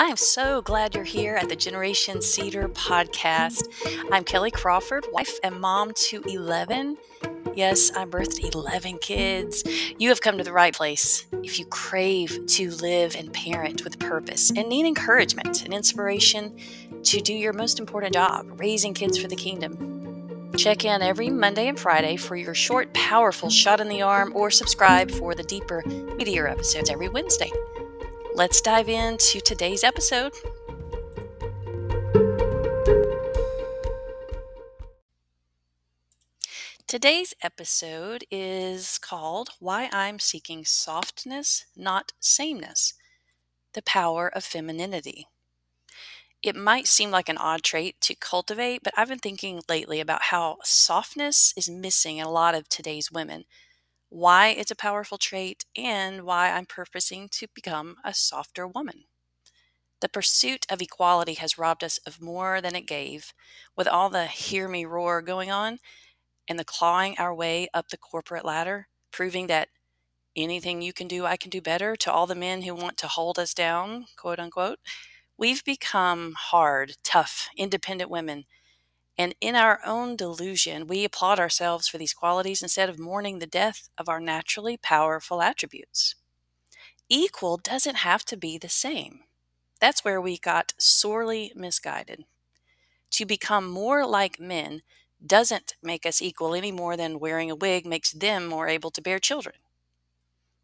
I am so glad you're here at the Generation Cedar podcast. I'm Kelly Crawford, wife and mom to 11. Yes, I birthed 11 kids. You have come to the right place if you crave to live and parent with purpose and need encouragement and inspiration to do your most important job, raising kids for the kingdom. Check in every Monday and Friday for your short, powerful shot in the arm, or subscribe for the deeper, meatier episodes every Wednesday. Let's dive into today's episode. Today's episode is called Why I'm Seeking Softness, Not Sameness The Power of Femininity. It might seem like an odd trait to cultivate, but I've been thinking lately about how softness is missing in a lot of today's women, why it's a powerful trait, and why I'm purposing to become a softer woman. The pursuit of equality has robbed us of more than it gave. With all the hear me roar going on and the clawing our way up the corporate ladder, proving that anything you can do, I can do better to all the men who want to hold us down, quote unquote, We've become hard, tough, independent women. And in our own delusion, we applaud ourselves for these qualities instead of mourning the death of our naturally powerful attributes. Equal doesn't have to be the same. That's where we got sorely misguided. To become more like men doesn't make us equal any more than wearing a wig makes them more able to bear children.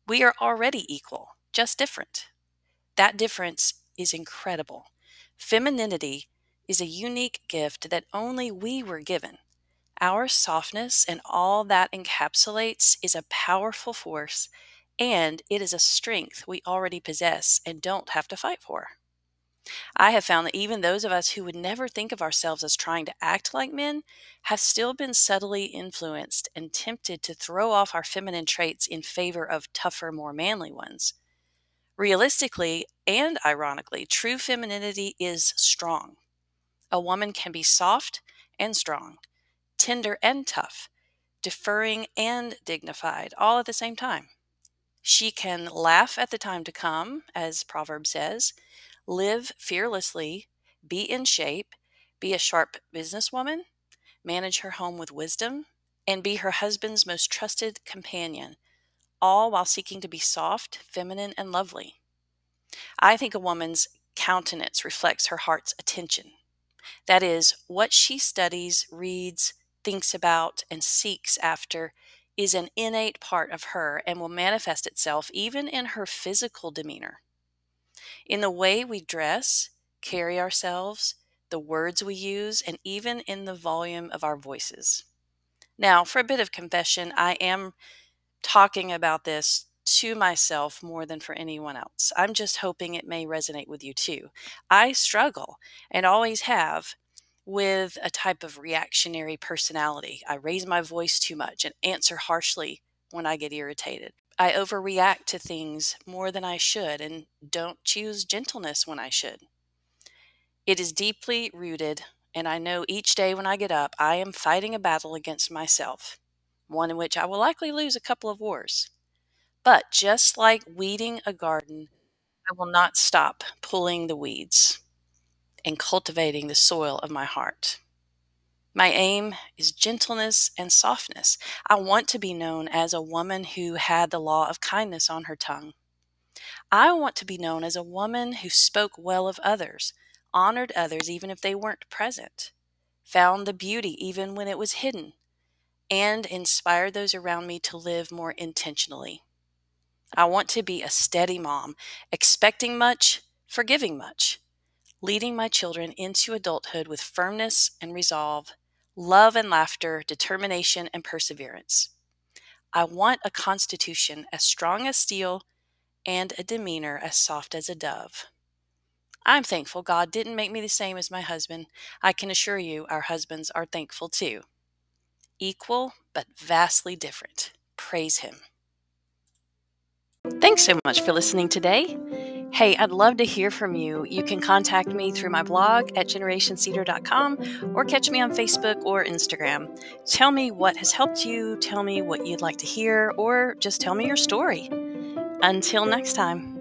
We are already equal, just different. That difference is incredible. Femininity is a unique gift that only we were given. Our softness and all that encapsulates is a powerful force, and it is a strength we already possess and don't have to fight for. I have found that even those of us who would never think of ourselves as trying to act like men have still been subtly influenced and tempted to throw off our feminine traits in favor of tougher, more manly ones. Realistically and ironically, true femininity is strong. A woman can be soft and strong, tender and tough, deferring and dignified, all at the same time. She can laugh at the time to come, as Proverb says, live fearlessly, be in shape, be a sharp businesswoman, manage her home with wisdom, and be her husband's most trusted companion, all while seeking to be soft, feminine, and lovely. I think a woman's countenance reflects her heart's attention. That is, what she studies, reads, thinks about, and seeks after is an innate part of her and will manifest itself even in her physical demeanor. In the way we dress, carry ourselves, the words we use, and even in the volume of our voices. Now, for a bit of confession, I am talking about this to myself more than for anyone else. I'm just hoping it may resonate with you too. I struggle and always have with a type of reactionary personality. I raise my voice too much and answer harshly when I get irritated. I overreact to things more than I should and don't choose gentleness when I should. It is deeply rooted, and I know each day when I get up, I am fighting a battle against myself, one in which I will likely lose a couple of wars. But just like weeding a garden, I will not stop pulling the weeds and cultivating the soil of my heart. My aim is gentleness and softness. I want to be known as a woman who had the law of kindness on her tongue. I want to be known as a woman who spoke well of others, honored others even if they weren't present, found the beauty even when it was hidden, and inspired those around me to live more intentionally. I want to be a steady mom, expecting much, forgiving much, leading my children into adulthood with firmness and resolve, love and laughter, determination and perseverance. I want a constitution as strong as steel and a demeanor as soft as a dove. I'm thankful God didn't make me the same as my husband. I can assure you our husbands are thankful too. Equal, but vastly different. Praise Him. Thanks so much for listening today. Hey, I'd love to hear from you. You can contact me through my blog at generationcedar.com or catch me on Facebook or Instagram. Tell me what has helped you, tell me what you'd like to hear, or just tell me your story. Until next time.